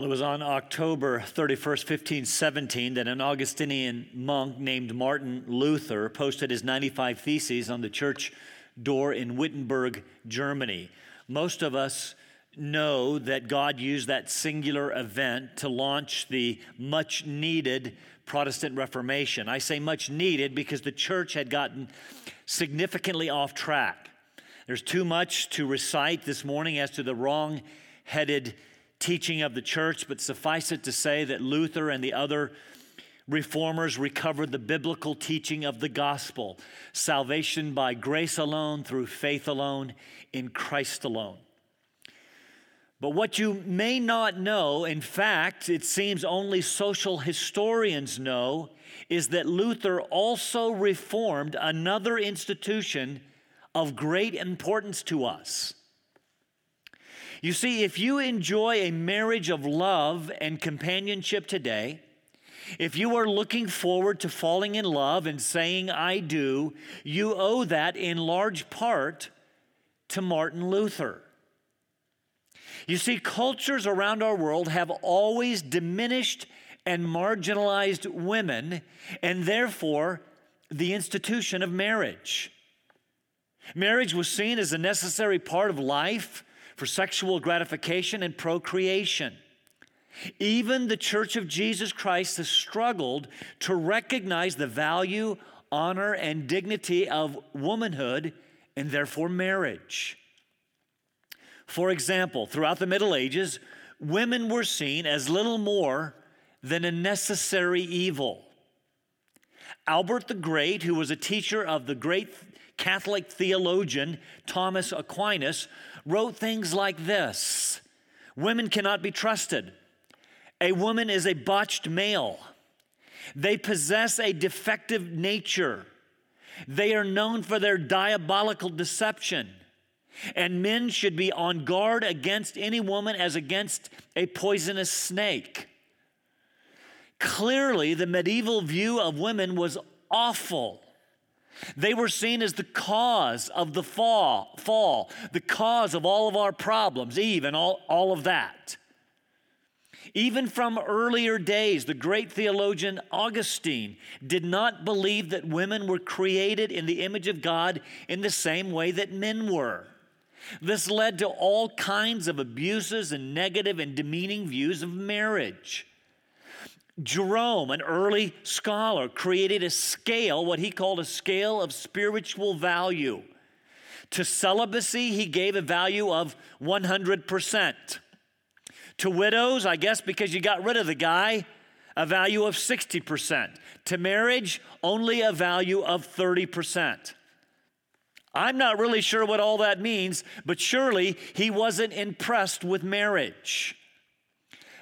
Well, it was on October 31st, 1517, that an Augustinian monk named Martin Luther posted his 95 Theses on the church door in Wittenberg, Germany. Most of us know that God used that singular event to launch the much needed Protestant Reformation. I say much needed because the church had gotten significantly off track. There's too much to recite this morning as to the wrong headed teaching of the church, but suffice it to say that Luther and the other reformers recovered the biblical teaching of the gospel salvation by grace alone, through faith alone, in Christ alone. But what you may not know, in fact, it seems only social historians know, is that Luther also reformed another institution of great importance to us. You see, if you enjoy a marriage of love and companionship today, if you are looking forward to falling in love and saying, I do, you owe that in large part to Martin Luther. You see, cultures around our world have always diminished and marginalized women, and therefore the institution of marriage. Marriage was seen as a necessary part of life for sexual gratification and procreation. Even the Church of Jesus Christ has struggled to recognize the value, honor, and dignity of womanhood and therefore marriage. For example, throughout the Middle Ages, women were seen as little more than a necessary evil. Albert the Great, who was a teacher of the great Catholic theologian Thomas Aquinas, wrote things like this Women cannot be trusted. A woman is a botched male. They possess a defective nature. They are known for their diabolical deception. And men should be on guard against any woman as against a poisonous snake. Clearly, the medieval view of women was awful. They were seen as the cause of the fall, fall, the cause of all of our problems, Eve and all, all of that. Even from earlier days, the great theologian Augustine did not believe that women were created in the image of God in the same way that men were. This led to all kinds of abuses and negative and demeaning views of marriage. Jerome, an early scholar, created a scale, what he called a scale of spiritual value. To celibacy, he gave a value of 100%. To widows, I guess because you got rid of the guy, a value of 60%. To marriage, only a value of 30%. I'm not really sure what all that means, but surely he wasn't impressed with marriage.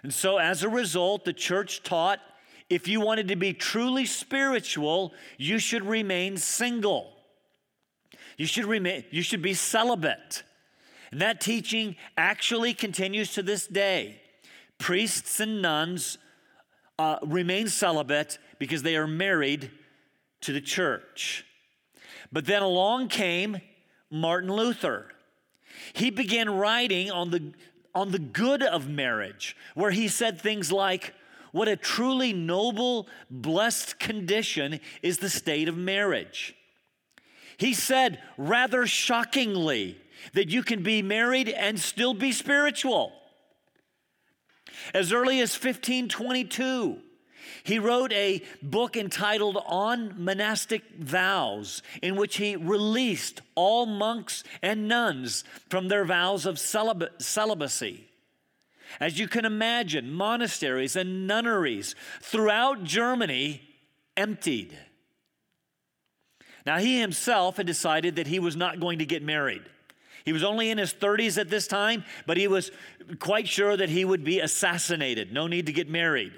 And so, as a result, the church taught if you wanted to be truly spiritual, you should remain single. You should, remain, you should be celibate. And that teaching actually continues to this day. Priests and nuns uh, remain celibate because they are married to the church. But then along came Martin Luther. He began writing on the, on the good of marriage, where he said things like, What a truly noble, blessed condition is the state of marriage. He said, rather shockingly, that you can be married and still be spiritual. As early as 1522, he wrote a book entitled On Monastic Vows, in which he released all monks and nuns from their vows of celib- celibacy. As you can imagine, monasteries and nunneries throughout Germany emptied. Now, he himself had decided that he was not going to get married. He was only in his 30s at this time, but he was quite sure that he would be assassinated. No need to get married.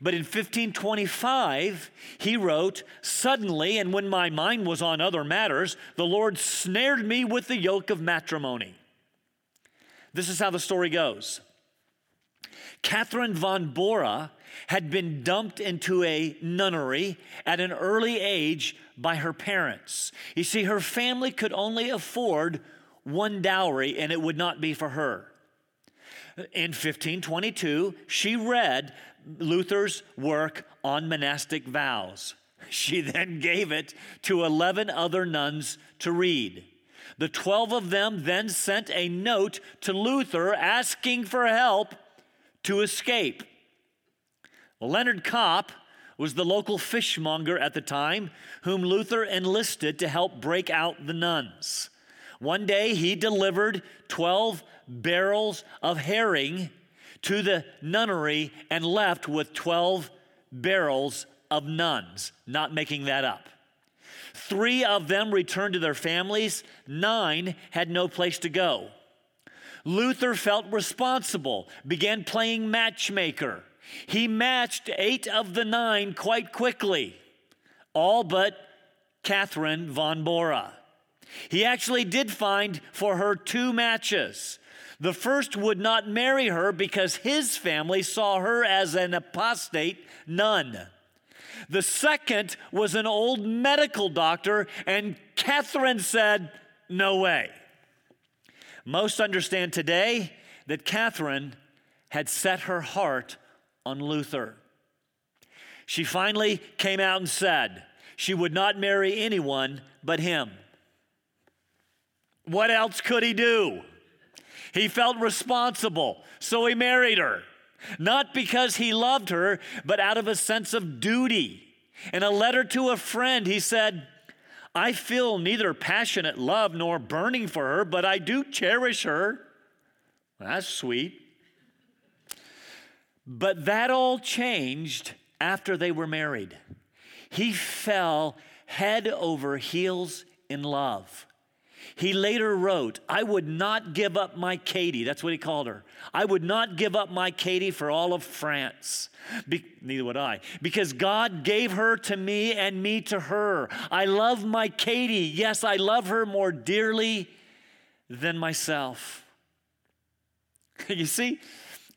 But in 1525, he wrote, Suddenly, and when my mind was on other matters, the Lord snared me with the yoke of matrimony. This is how the story goes. Catherine von Bora had been dumped into a nunnery at an early age by her parents. You see, her family could only afford one dowry, and it would not be for her. In 1522, she read Luther's work on monastic vows. She then gave it to 11 other nuns to read. The 12 of them then sent a note to Luther asking for help to escape. Leonard Kopp was the local fishmonger at the time, whom Luther enlisted to help break out the nuns. One day he delivered 12 barrels of herring to the nunnery and left with 12 barrels of nuns, not making that up. Three of them returned to their families, nine had no place to go. Luther felt responsible, began playing matchmaker. He matched eight of the nine quite quickly, all but Catherine von Bora. He actually did find for her two matches. The first would not marry her because his family saw her as an apostate nun. The second was an old medical doctor, and Catherine said, No way. Most understand today that Catherine had set her heart on Luther. She finally came out and said she would not marry anyone but him. What else could he do? He felt responsible, so he married her. Not because he loved her, but out of a sense of duty. In a letter to a friend, he said, I feel neither passionate love nor burning for her, but I do cherish her. That's sweet. But that all changed after they were married. He fell head over heels in love. He later wrote, I would not give up my Katie. That's what he called her. I would not give up my Katie for all of France. Be- neither would I. Because God gave her to me and me to her. I love my Katie. Yes, I love her more dearly than myself. you see,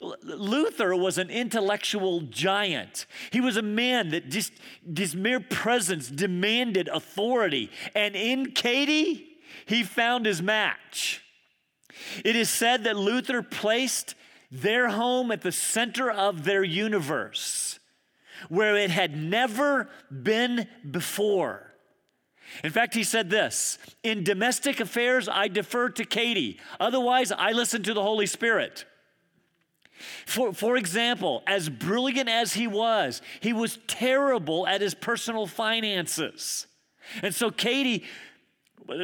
Luther was an intellectual giant. He was a man that just his mere presence demanded authority. And in Katie, he found his match. It is said that Luther placed their home at the center of their universe, where it had never been before. In fact, he said this In domestic affairs, I defer to Katie. Otherwise, I listen to the Holy Spirit. For, for example, as brilliant as he was, he was terrible at his personal finances. And so Katie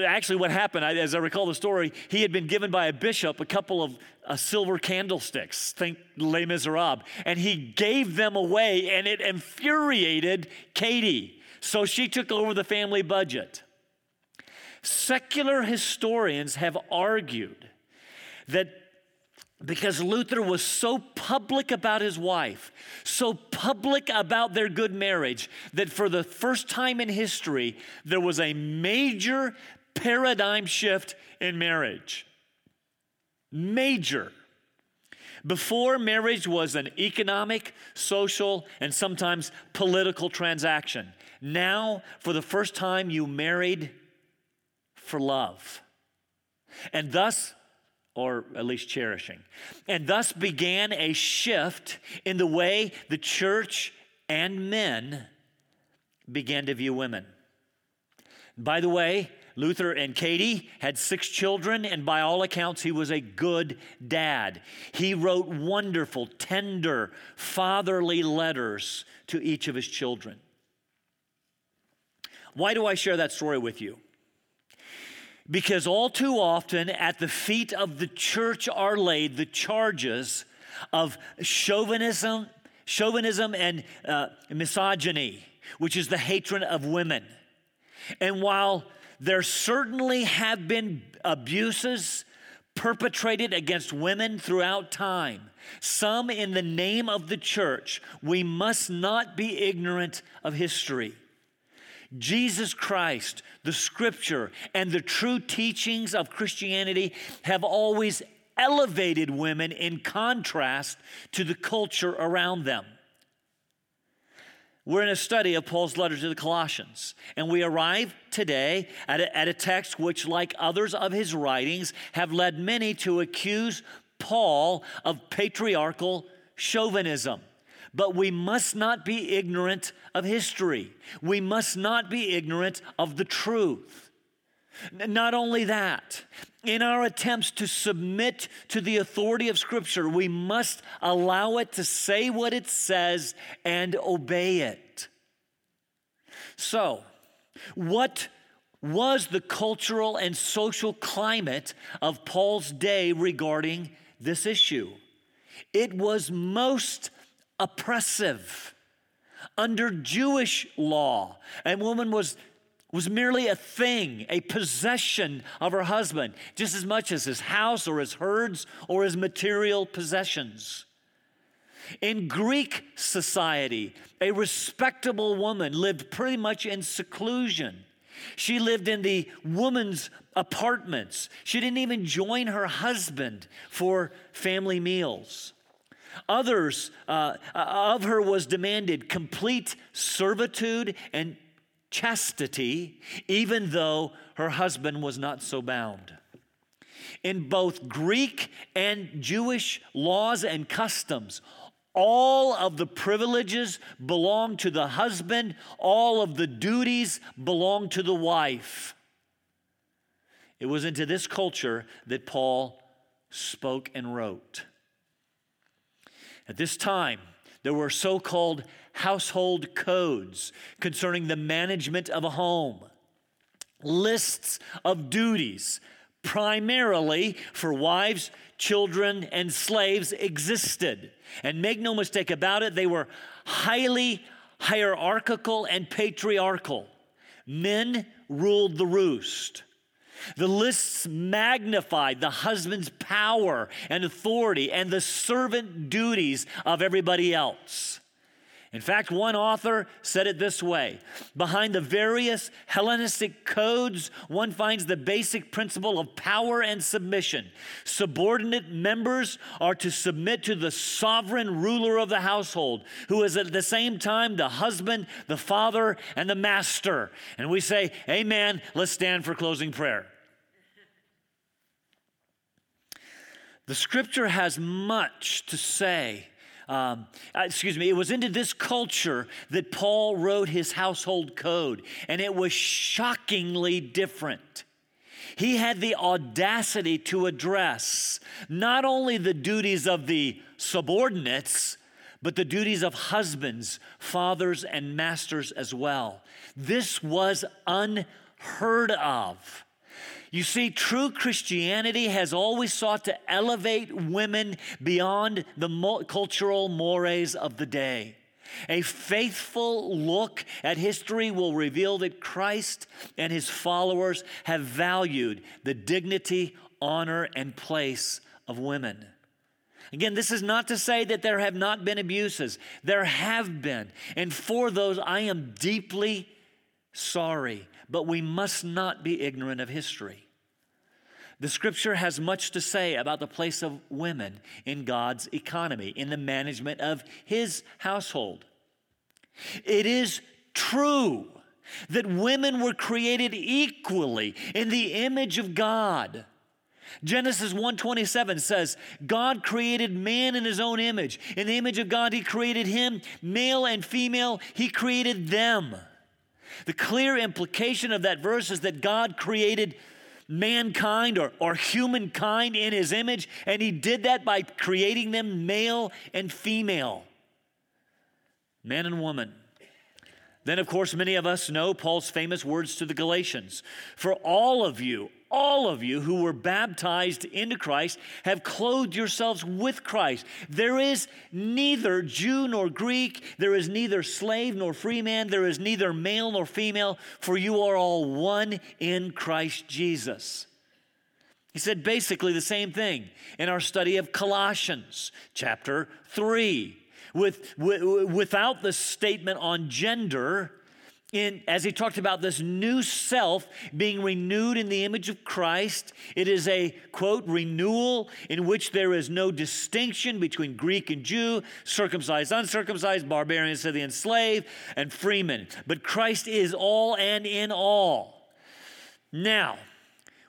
actually what happened as i recall the story he had been given by a bishop a couple of uh, silver candlesticks think les miserables and he gave them away and it infuriated katie. So she took over the family budget. Secular historians have argued that because Luther was so public about his wife, so public about their good marriage, that for the first time in history, there was a major paradigm shift in marriage. Major. Before, marriage was an economic, social, and sometimes political transaction. Now, for the first time, you married for love. And thus, or at least cherishing. And thus began a shift in the way the church and men began to view women. By the way, Luther and Katie had six children, and by all accounts, he was a good dad. He wrote wonderful, tender, fatherly letters to each of his children. Why do I share that story with you? Because all too often at the feet of the church are laid the charges of chauvinism, chauvinism and uh, misogyny, which is the hatred of women. And while there certainly have been abuses perpetrated against women throughout time, some in the name of the church, we must not be ignorant of history. Jesus Christ, the scripture, and the true teachings of Christianity have always elevated women in contrast to the culture around them. We're in a study of Paul's letter to the Colossians, and we arrive today at a, at a text which, like others of his writings, have led many to accuse Paul of patriarchal chauvinism. But we must not be ignorant of history. We must not be ignorant of the truth. Not only that, in our attempts to submit to the authority of Scripture, we must allow it to say what it says and obey it. So, what was the cultural and social climate of Paul's day regarding this issue? It was most oppressive. Under Jewish law, a woman was was merely a thing, a possession of her husband, just as much as his house or his herds or his material possessions. In Greek society, a respectable woman lived pretty much in seclusion. She lived in the woman's apartments. She didn't even join her husband for family meals. Others uh, of her was demanded complete servitude and chastity, even though her husband was not so bound. In both Greek and Jewish laws and customs, all of the privileges belong to the husband, all of the duties belong to the wife. It was into this culture that Paul spoke and wrote. At this time, there were so called household codes concerning the management of a home, lists of duties, primarily for wives, children, and slaves, existed. And make no mistake about it, they were highly hierarchical and patriarchal. Men ruled the roost. The lists magnified the husband's power and authority and the servant duties of everybody else. In fact, one author said it this way Behind the various Hellenistic codes, one finds the basic principle of power and submission. Subordinate members are to submit to the sovereign ruler of the household, who is at the same time the husband, the father, and the master. And we say, Amen. Let's stand for closing prayer. The scripture has much to say. Um, uh, excuse me, it was into this culture that Paul wrote his household code, and it was shockingly different. He had the audacity to address not only the duties of the subordinates, but the duties of husbands, fathers, and masters as well. This was unheard of. You see, true Christianity has always sought to elevate women beyond the cultural mores of the day. A faithful look at history will reveal that Christ and his followers have valued the dignity, honor, and place of women. Again, this is not to say that there have not been abuses. There have been. And for those, I am deeply sorry. But we must not be ignorant of history. The scripture has much to say about the place of women in God's economy, in the management of his household. It is true that women were created equally in the image of God. Genesis 1:27 says, God created man in his own image. In the image of God he created him, male and female, he created them. The clear implication of that verse is that God created mankind or, or humankind in his image, and he did that by creating them male and female, man and woman. Then, of course, many of us know Paul's famous words to the Galatians For all of you, all of you who were baptized into Christ have clothed yourselves with Christ. There is neither Jew nor Greek, there is neither slave nor free man, there is neither male nor female, for you are all one in Christ Jesus. He said basically the same thing in our study of Colossians chapter 3. With, with, without the statement on gender, in, as he talked about this new self being renewed in the image of Christ, it is a quote, renewal in which there is no distinction between Greek and Jew, circumcised, uncircumcised, barbarian, Scythian, slave, and freeman. But Christ is all and in all. Now,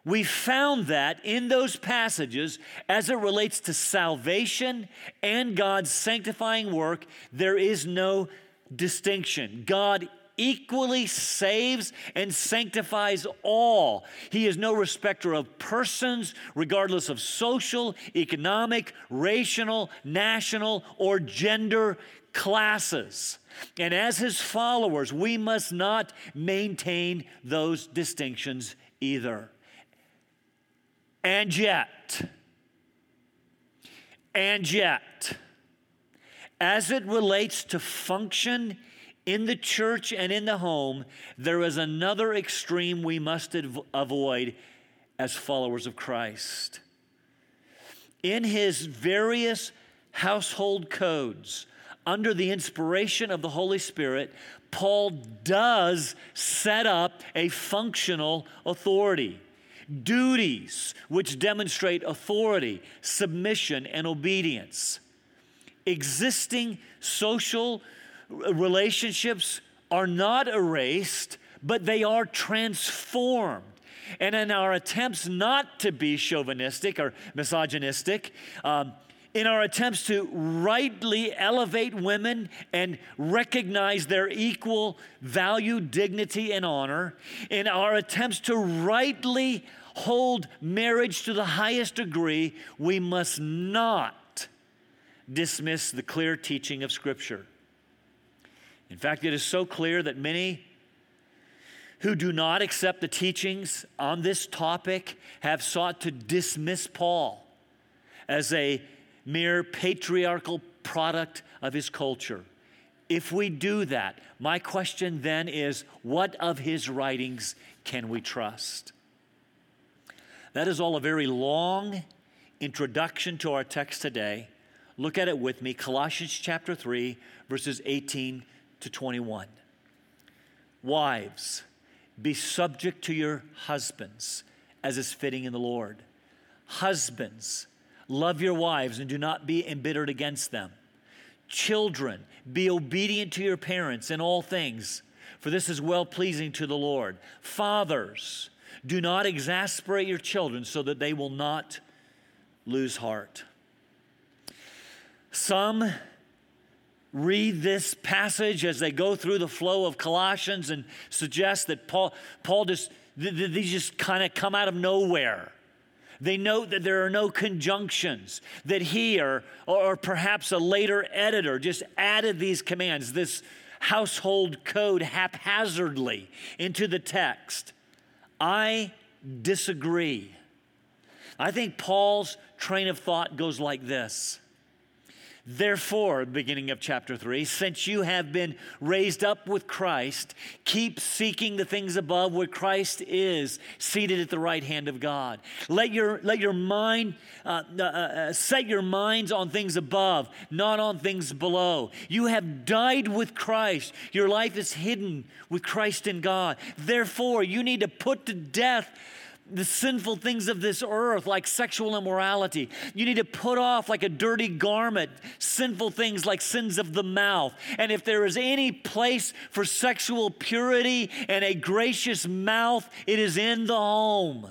we found that in those passages, as it relates to salvation and God's sanctifying work, there is no distinction. God equally saves and sanctifies all. He is no respecter of persons, regardless of social, economic, racial, national, or gender classes. And as his followers, we must not maintain those distinctions either. And yet, and yet, as it relates to function in the church and in the home, there is another extreme we must avoid as followers of Christ. In his various household codes, under the inspiration of the Holy Spirit, Paul does set up a functional authority duties which demonstrate authority, submission, and obedience. Existing social relationships are not erased, but they are transformed. And in our attempts not to be chauvinistic or misogynistic, um, in our attempts to rightly elevate women and recognize their equal value, dignity, and honor, in our attempts to rightly hold marriage to the highest degree, we must not dismiss the clear teaching of Scripture. In fact, it is so clear that many who do not accept the teachings on this topic have sought to dismiss Paul as a mere patriarchal product of his culture. If we do that, my question then is what of his writings can we trust? That is all a very long introduction to our text today. Look at it with me Colossians chapter 3, verses 18 to 21. Wives, be subject to your husbands as is fitting in the Lord. Husbands, Love your wives and do not be embittered against them. Children, be obedient to your parents in all things, for this is well pleasing to the Lord. Fathers, do not exasperate your children so that they will not lose heart. Some read this passage as they go through the flow of Colossians and suggest that Paul, Paul just, these just kind of come out of nowhere. They note that there are no conjunctions, that he or, or perhaps a later editor just added these commands, this household code haphazardly into the text. I disagree. I think Paul's train of thought goes like this Therefore, beginning of chapter 3, since you have been raised up with Christ, keep seeking the things above where Christ is, seated at the right hand of God. Let your, let your mind, uh, uh, uh, set your minds on things above, not on things below. You have died with Christ. Your life is hidden with Christ in God. Therefore, you need to put to death the sinful things of this earth, like sexual immorality. You need to put off, like a dirty garment, sinful things like sins of the mouth. And if there is any place for sexual purity and a gracious mouth, it is in the home.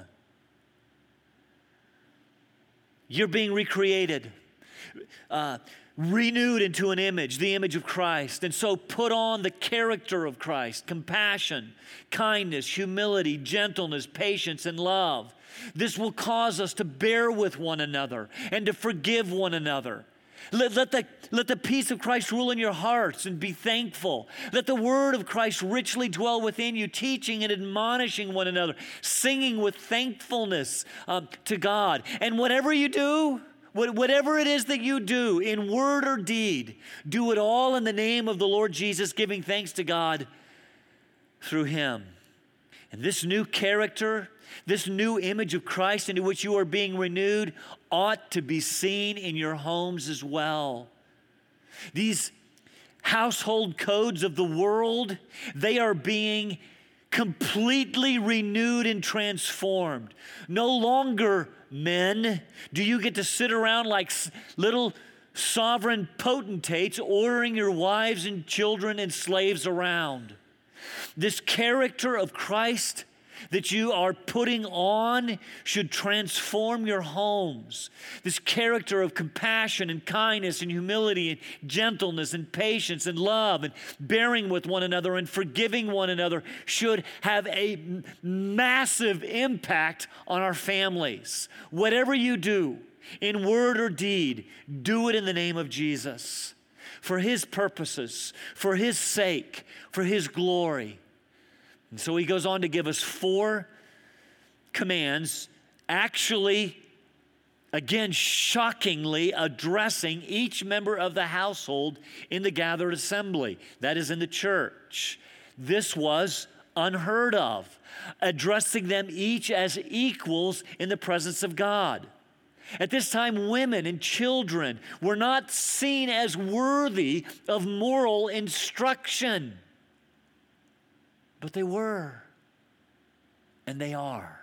You're being recreated. Uh, renewed into an image, the image of Christ. And so put on the character of Christ compassion, kindness, humility, gentleness, patience, and love. This will cause us to bear with one another and to forgive one another. Let, let, the, let the peace of Christ rule in your hearts and be thankful. Let the word of Christ richly dwell within you, teaching and admonishing one another, singing with thankfulness uh, to God. And whatever you do, Whatever it is that you do in word or deed, do it all in the name of the Lord Jesus, giving thanks to God through him. And this new character, this new image of Christ into which you are being renewed, ought to be seen in your homes as well. These household codes of the world, they are being completely renewed and transformed. No longer men do you get to sit around like little sovereign potentates ordering your wives and children and slaves around. This character of Christ that you are putting on should transform your homes. This character of compassion and kindness and humility and gentleness and patience and love and bearing with one another and forgiving one another should have a massive impact on our families. Whatever you do, in word or deed, do it in the name of Jesus. For his purposes, for his sake, for his glory. And so he goes on to give us four commands, actually, again, shockingly addressing each member of the household in the gathered assembly, that is, in the church. This was unheard of, addressing them each as equals in the presence of God. At this time, women and children were not seen as worthy of moral instruction. But they were, and they are.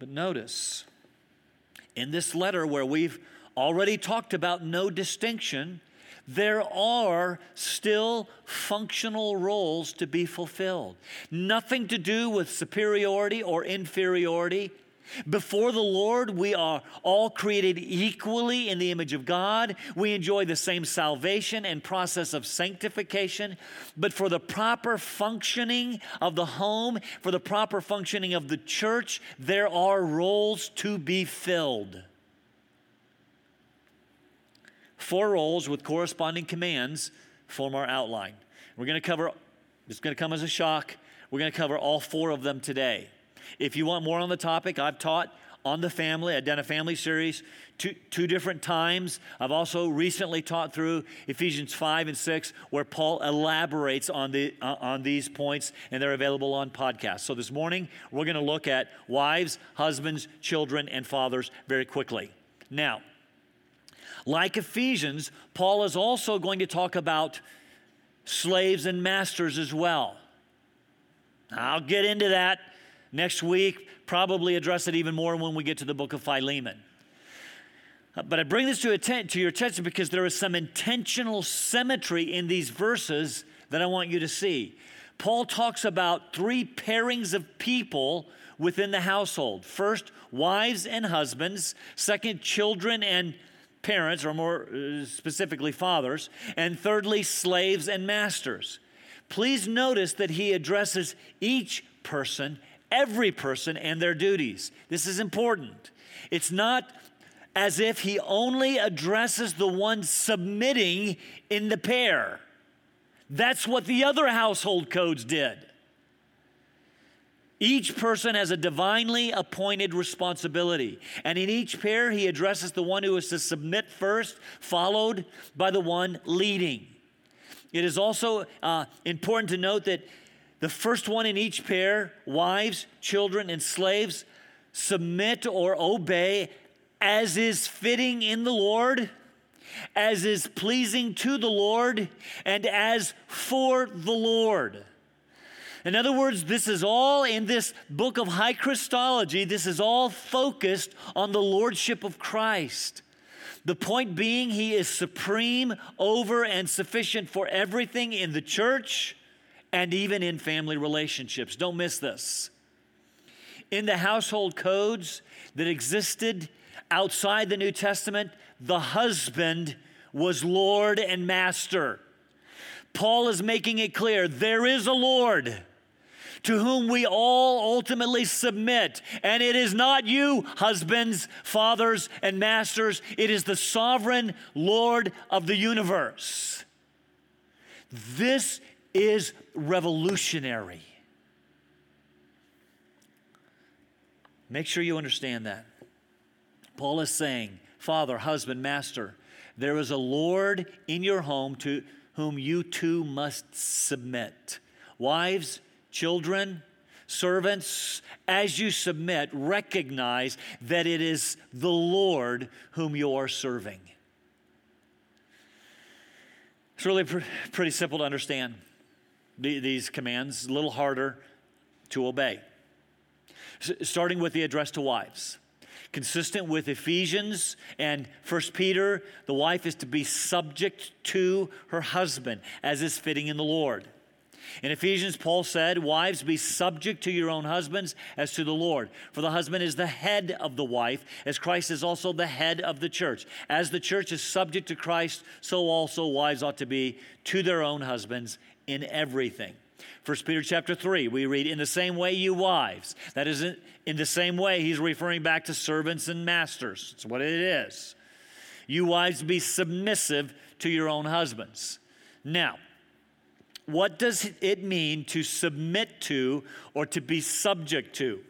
But notice, in this letter where we've already talked about no distinction, there are still functional roles to be fulfilled. Nothing to do with superiority or inferiority. Before the Lord, we are all created equally in the image of God. We enjoy the same salvation and process of sanctification. But for the proper functioning of the home, for the proper functioning of the church, there are roles to be filled. Four roles with corresponding commands form our outline. We're going to cover, it's going to come as a shock. We're going to cover all four of them today. If you want more on the topic, I've taught on the family. I've done a family series two, two different times. I've also recently taught through Ephesians 5 and 6, where Paul elaborates on, the, uh, on these points, and they're available on podcasts. So this morning, we're going to look at wives, husbands, children, and fathers very quickly. Now, like Ephesians, Paul is also going to talk about slaves and masters as well. I'll get into that Next week, probably address it even more when we get to the book of Philemon. Uh, but I bring this to, atten- to your attention because there is some intentional symmetry in these verses that I want you to see. Paul talks about three pairings of people within the household. First, wives and husbands. Second, children and parents, or more uh, specifically, fathers. And thirdly, slaves and masters. Please notice that he addresses each person every person and their duties. This is important. It's not as if he only addresses the one submitting in the pair. That's what the other household codes did. Each person has a divinely appointed responsibility. And in each pair, he addresses the one who is to submit first, followed by the one leading. It is also uh, important to note that the first one in each pair, wives, children, and slaves, submit or obey as is fitting in the Lord, as is pleasing to the Lord, and as for the Lord. In other words, this is all in this book of high Christology, this is all focused on the lordship of Christ. The point being, he is supreme over and sufficient for everything in the church and even in family relationships. Don't miss this. In the household codes that existed outside the New Testament, the husband was Lord and master. Paul is making it clear there is a Lord to whom we all ultimately submit. And it is not you, husbands, fathers, and masters, it is the sovereign Lord of the universe. This is revolutionary. Make sure you understand that. Paul is saying, Father, husband, master, there is a Lord in your home to whom you too must submit. Wives, children, servants, as you submit, recognize that it is the Lord whom you are serving. It's really pr- pretty simple to understand these commands, a little harder to obey. Starting with the address to wives. Consistent with Ephesians and First Peter, the wife is to be subject to her husband, as is fitting in the Lord. In Ephesians, Paul said, Wives, be subject to your own husbands as to the Lord. For the husband is the head of the wife, as Christ is also the head of the church. As the church is subject to Christ, so also wives ought to be to their own husbands in everything. 1 Peter chapter 3, we read, In the same way, you wives. That isn't in the same way, he's referring back to servants and masters. It's what it is. You wives, be submissive to your own husbands. Now, what does it mean to submit to or to be subject to?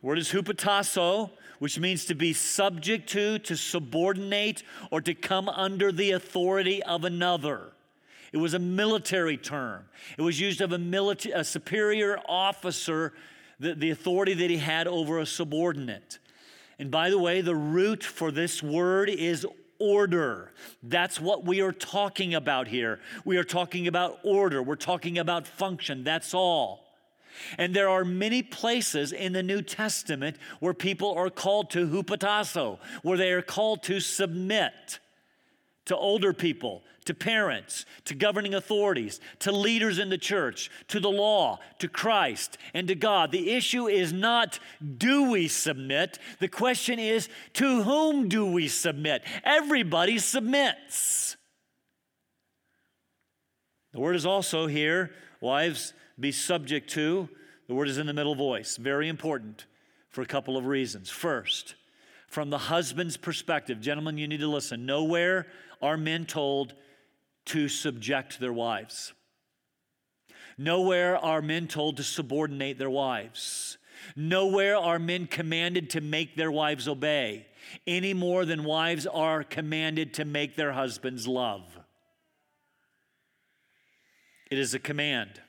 The word is hupotasso, which means to be subject to, to subordinate, or to come under the authority of another. It was a military term. It was used of a, military, a superior officer, the, the authority that he had over a subordinate. And by the way, the root for this word is order. That's what we are talking about here. We are talking about order, we're talking about function. That's all. And there are many places in the New Testament where people are called to hupotasso, where they are called to submit to older people, to parents, to governing authorities, to leaders in the church, to the law, to Christ, and to God. The issue is not do we submit? The question is to whom do we submit? Everybody submits. The word is also here, wives, be subject to. The word is in the middle voice. Very important for a couple of reasons. First, from the husband's perspective, gentlemen, you need to listen. Nowhere are men told to subject their wives. Nowhere are men told to subordinate their wives. Nowhere are men commanded to make their wives obey, any more than wives are commanded to make their husbands love. It is a command.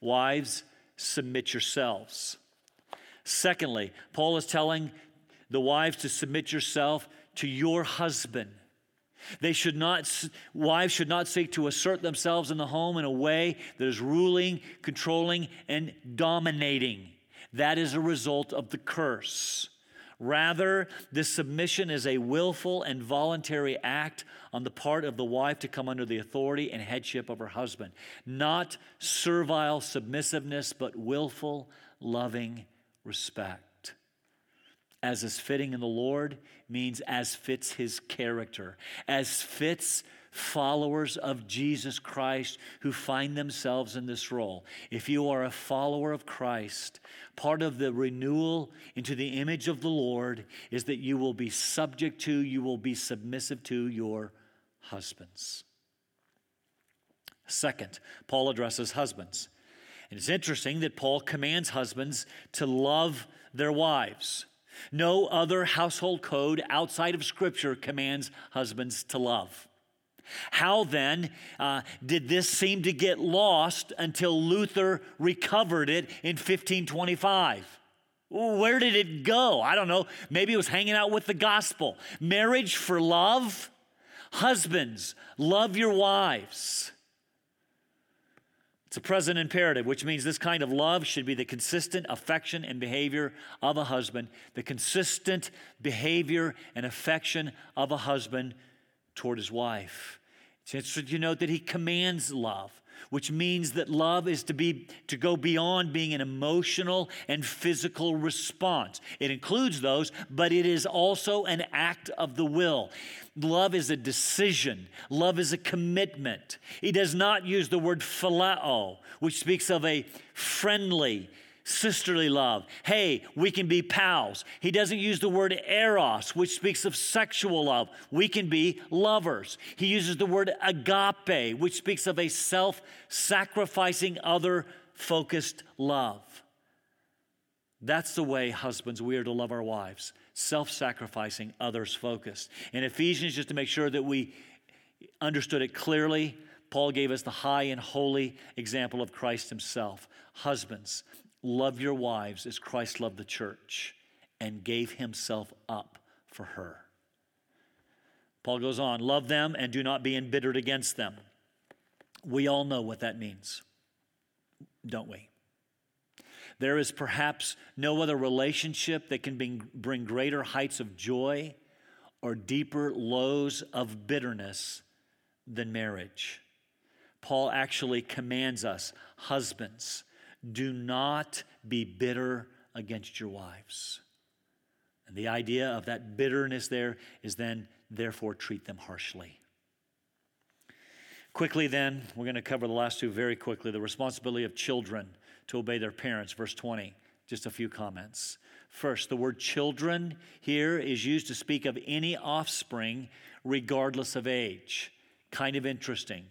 Wives, submit yourselves. Secondly, Paul is telling the wives to submit yourself to your husband. They should not, wives should not seek to assert themselves in the home in a way that is ruling, controlling, and dominating. That is a result of the curse. Rather, this submission is a willful and voluntary act on the part of the wife to come under the authority and headship of her husband. Not servile submissiveness, but willful, loving respect as is fitting in the Lord means as fits his character, as fits followers of Jesus Christ who find themselves in this role. If you are a follower of Christ, part of the renewal into the image of the Lord is that you will be subject to, you will be submissive to your husbands. Second, Paul addresses husbands. And it's interesting that Paul commands husbands to love their wives. No other household code outside of Scripture commands husbands to love. How then uh, did this seem to get lost until Luther recovered it in 1525? Where did it go? I don't know. Maybe it was hanging out with the gospel. Marriage for love? Husbands, love your wives. It's a present imperative, which means this kind of love should be the consistent affection and behavior of a husband, the consistent behavior and affection of a husband toward his wife. It's interesting to note that he commands love which means that love is to be to go beyond being an emotional and physical response. It includes those, but it is also an act of the will. Love is a decision. Love is a commitment. He does not use the word phileo, which speaks of a friendly, sisterly love. Hey, we can be pals. He doesn't use the word eros, which speaks of sexual love. We can be lovers. He uses the word agape, which speaks of a self sacrificing, other focused love. That's the way, husbands, we are to love our wives self sacrificing, others focused. In Ephesians, just to make sure that we understood it clearly, Paul gave us the high and holy example of Christ himself. Husbands, Love your wives as Christ loved the church and gave himself up for her. Paul goes on, love them and do not be embittered against them. We all know what that means, don't we? There is perhaps no other relationship that can bring, greater heights of joy or deeper lows of bitterness than marriage. Paul actually commands us husbands, do not be bitter against your wives. And the idea of that bitterness there is then, therefore, treat them harshly. Quickly, then, we're going to cover the last two very quickly the responsibility of children to obey their parents, verse 20. Just a few comments. First, the word children here is used to speak of any offspring, regardless of age. Kind of interesting.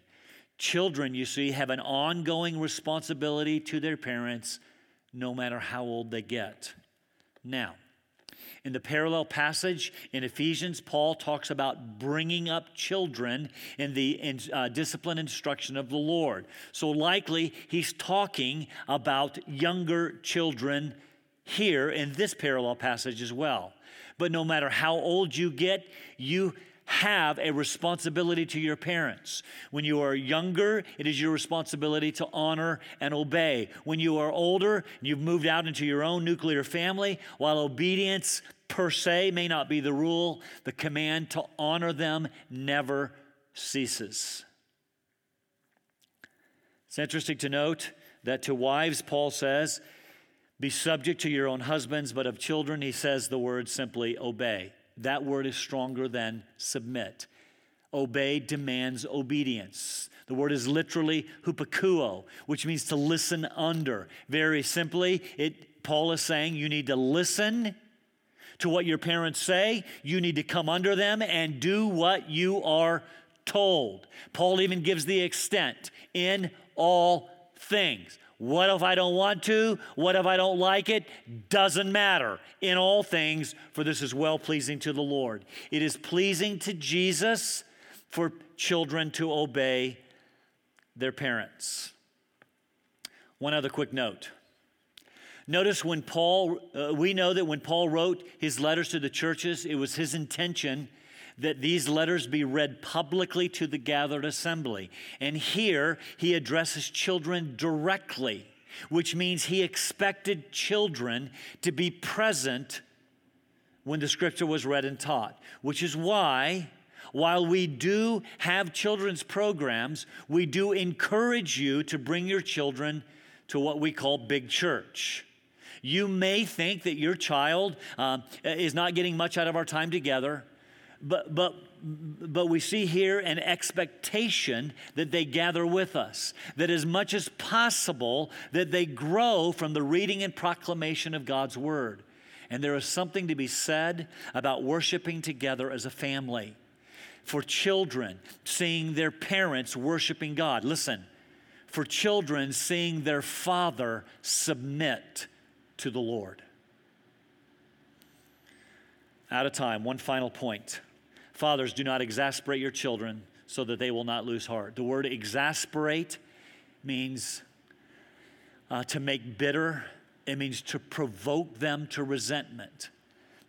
Children, you see, have an ongoing responsibility to their parents no matter how old they get. Now, in the parallel passage in Ephesians, Paul talks about bringing up children in the in, uh, discipline instruction of the Lord. So, likely, he's talking about younger children here in this parallel passage as well. But no matter how old you get, you have a responsibility to your parents. When you are younger, it is your responsibility to honor and obey. When you are older, and you've moved out into your own nuclear family, while obedience per se may not be the rule, the command to honor them never ceases. It's interesting to note that to wives, Paul says, be subject to your own husbands, but of children, he says the word simply obey. That word is stronger than submit. Obey demands obedience. The word is literally hupakuo, which means to listen under. Very simply, it, Paul is saying you need to listen to what your parents say. You need to come under them and do what you are told. Paul even gives the extent in all things. What if I don't want to? What if I don't like it? Doesn't matter. In all things, for this is well pleasing to the Lord. It is pleasing to Jesus for children to obey their parents. One other quick note. Notice when Paul, uh, we know that when Paul wrote his letters to the churches, it was his intention that these letters be read publicly to the gathered assembly. And here he addresses children directly, which means he expected children to be present when the scripture was read and taught, which is why. While we do have children's programs, we do encourage you to bring your children to what we call big church. You may think that your child uh, is not getting much out of our time together but, but, but we see here an expectation that they gather with us, that as much as possible, that they grow from the reading and proclamation of God's word. And there is something to be said about worshiping together as a family. For children, seeing their parents worshiping God. Listen, for children, seeing their father submit to the Lord. Out of time, one final point. Fathers, do not exasperate your children so that they will not lose heart. The word exasperate means uh, to make bitter, it means to provoke them to resentment.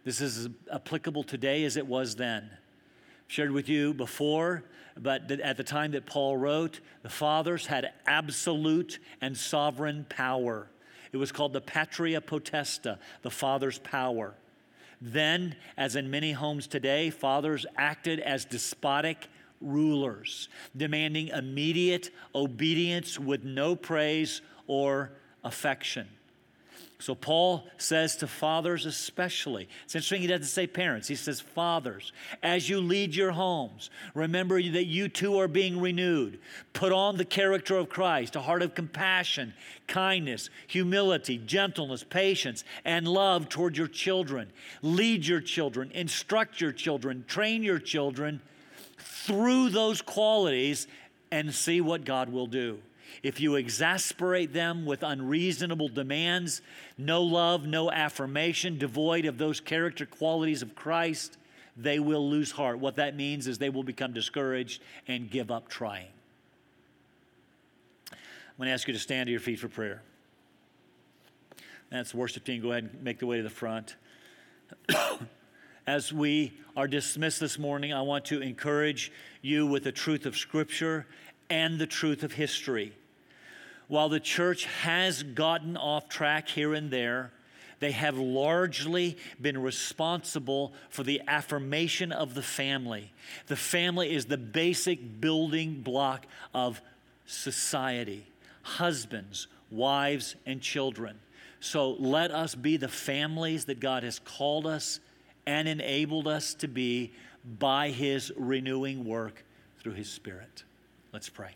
This is applicable today as it was then. I've shared with you before, but at the time that Paul wrote, the fathers had absolute and sovereign power. It was called the patria potesta, the father's power. Then, as in many homes today, fathers acted as despotic rulers, demanding immediate obedience with no praise or affection. So Paul says to fathers especially, it's interesting he doesn't say parents, he says fathers, as you lead your homes, remember that you too are being renewed. Put on the character of Christ, a heart of compassion, kindness, humility, gentleness, patience, and love toward your children. Lead your children, instruct your children, train your children through those qualities and see what God will do if you exasperate them with unreasonable demands, no love, no affirmation, devoid of those character qualities of Christ, they will lose heart. What that means is they will become discouraged and give up trying. I'm going to ask you to stand to your feet for prayer. That's the worship team. Go ahead and make the way to the front. As we are dismissed this morning, I want to encourage you with the truth of Scripture and the truth of history. While the church has gotten off track here and there, they have largely been responsible for the affirmation of the family. The family is the basic building block of society, husbands, wives, and children. So let us be the families that God has called us and enabled us to be by His renewing work through His Spirit. Let's pray.